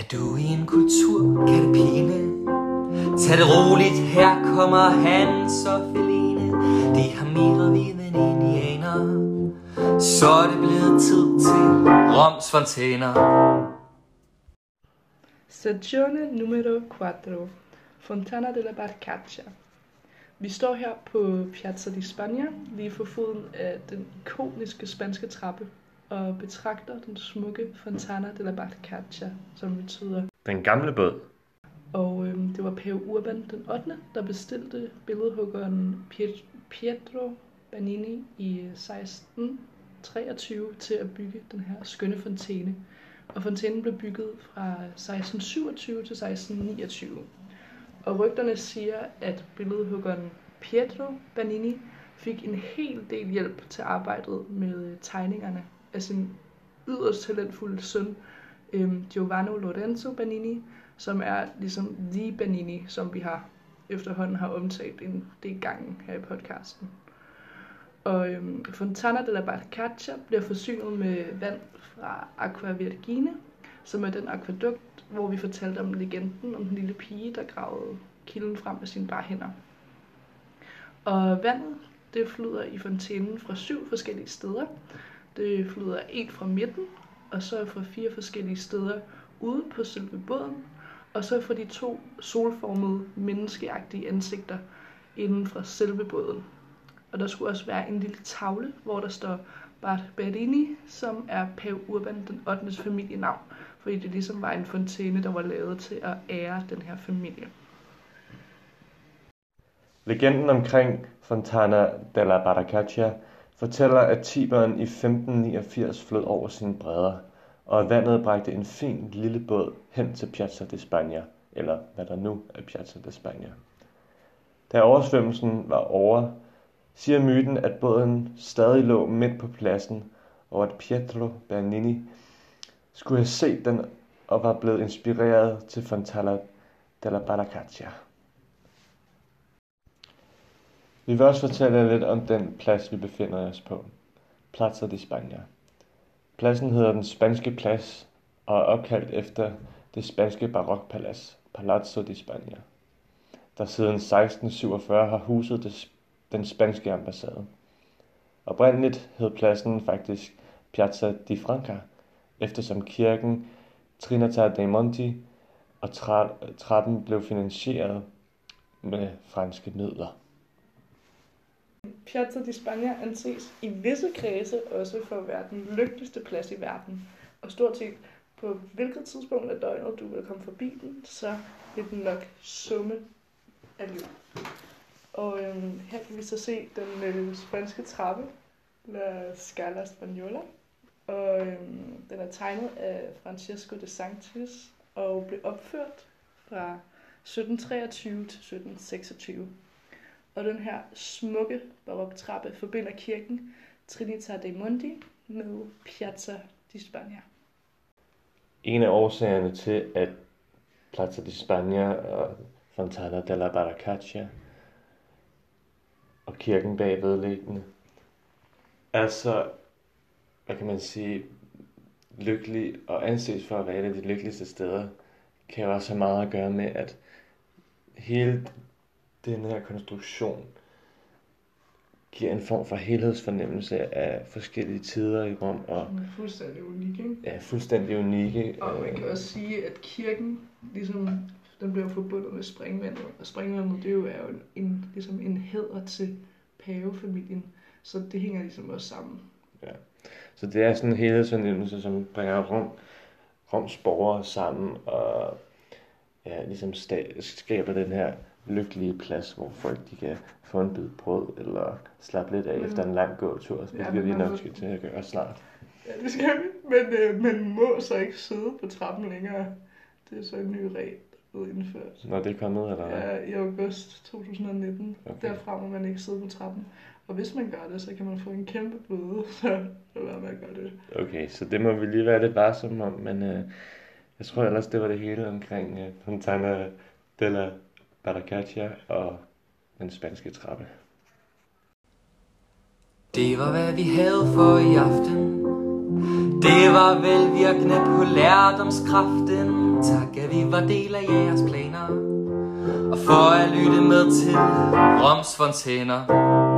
Er du i en kultur, kan det pine? Tag det roligt, her kommer Hans og Feline. De har mere viden end indianer. Så er det blevet tid til Roms fontæner. Stagione numero 4. Fontana della Barcaccia. Vi står her på Piazza di Spagna, lige for foden af den ikoniske spanske trappe, og betragter den smukke Fontana della Barcaccia, som betyder Den gamle båd. Og øhm, det var Pave Urban den 8., der bestilte billedhuggeren Piet- Pietro Banini i 1623 til at bygge den her skønne fontæne. Og fontænen blev bygget fra 1627 til 1629. Og rygterne siger, at billedhuggeren Pietro Banini fik en hel del hjælp til arbejdet med tegningerne af sin yderst talentfulde søn, øhm, Giovanni Lorenzo Banini, som er ligesom The Banini, som vi har efterhånden har omtalt en del gange her i podcasten. Og øhm, Fontana della Barcaccia bliver forsynet med vand fra Aqua Vergine, som er den akvadukt, hvor vi fortalte om legenden om den lille pige, der gravede kilden frem med sine bare hænder. Og vandet, det flyder i fontænen fra syv forskellige steder. Det flyder en fra midten, og så fra fire forskellige steder ude på selve båden, og så fra de to solformede, menneskeagtige ansigter inden fra selve båden. Og der skulle også være en lille tavle, hvor der står Bart Berini, som er Pav Urban den 8. familienavn, fordi det ligesom var en fontæne, der var lavet til at ære den her familie. Legenden omkring Fontana della Baracaccia fortæller, at Tiberen i 1589 flød over sine bredder, og at vandet bragte en fin lille båd hen til Piazza di Spagna, eller hvad der nu er Piazza de Spagna. Da oversvømmelsen var over, siger myten, at båden stadig lå midt på pladsen, og at Pietro Bernini skulle have set den og var blevet inspireret til Fontana della Barcaccia. Vi vil også fortælle jer lidt om den plads, vi befinder os på. Plaza de Spagna. Pladsen hedder den spanske plads og er opkaldt efter det spanske barokpalads, Palazzo de Spagna, der siden 1647 har huset det, den spanske ambassade. Oprindeligt hed pladsen faktisk Piazza di Franca, eftersom kirken Trinità dei Monti og tra- trappen blev finansieret med franske midler. Piazza di Spagna anses i visse kredse også for at være den lykkeligste plads i verden. Og stort set på hvilket tidspunkt af døgnet du vil komme forbi den, så vil den nok summe af liv. Og øhm, her kan vi så se den øh, spanske trappe, La Scala Spagnola. Og øhm, den er tegnet af Francesco de Sanctis og blev opført fra 1723 til 1726. Og den her smukke baroktrappe forbinder kirken Trinità dei Monti med Piazza di Spagna. En af årsagerne til, at Plaza di Spagna og Fontana della Baracaccia og kirken bag vedliggende er så, hvad kan man sige, lykkelig og anses for at være et af de lykkeligste steder, kan jo også have meget at gøre med, at hele den her konstruktion giver en form for helhedsfornemmelse af forskellige tider i Rom, og Den er fuldstændig unik, ikke? er fuldstændig unikke. Og man øh, kan også sige, at kirken ligesom, den bliver forbundet med springvandet. Og springvandet, det er jo er jo en, en, ligesom en hæder til pavefamilien. Så det hænger ligesom også sammen. Så det er sådan en helhedsfornemmelse, som bringer Rom, Roms borgere sammen og ja, ligesom sta- skaber den her lykkelige plads, hvor folk de kan få en bid brød eller slappe lidt af Mm. efter en lang gåtur, hvilket Ja, vi man nok skal til at gøre snart. Ja, det skal vi. Men øh, man må så ikke sidde på trappen længere. Det er så en ny regel, der er indført. Når det er kommet, eller? Ja, i august 2019. Okay. Derfra må man ikke sidde på trappen. Og hvis man gør det, så kan man få en kæmpe bøde. Så lad være med at gøre det. Okay, så det må vi lige være lidt varsomme om, men øh, jeg tror ellers, det var det hele omkring øh, Fontana della Baracaccia og den spanske trappe. Det var hvad vi havde for i aften. Det var velvirkende på lærdomskraften. Tak, at vi var del af jeres planer. Og for at lytte med til Roms fontæner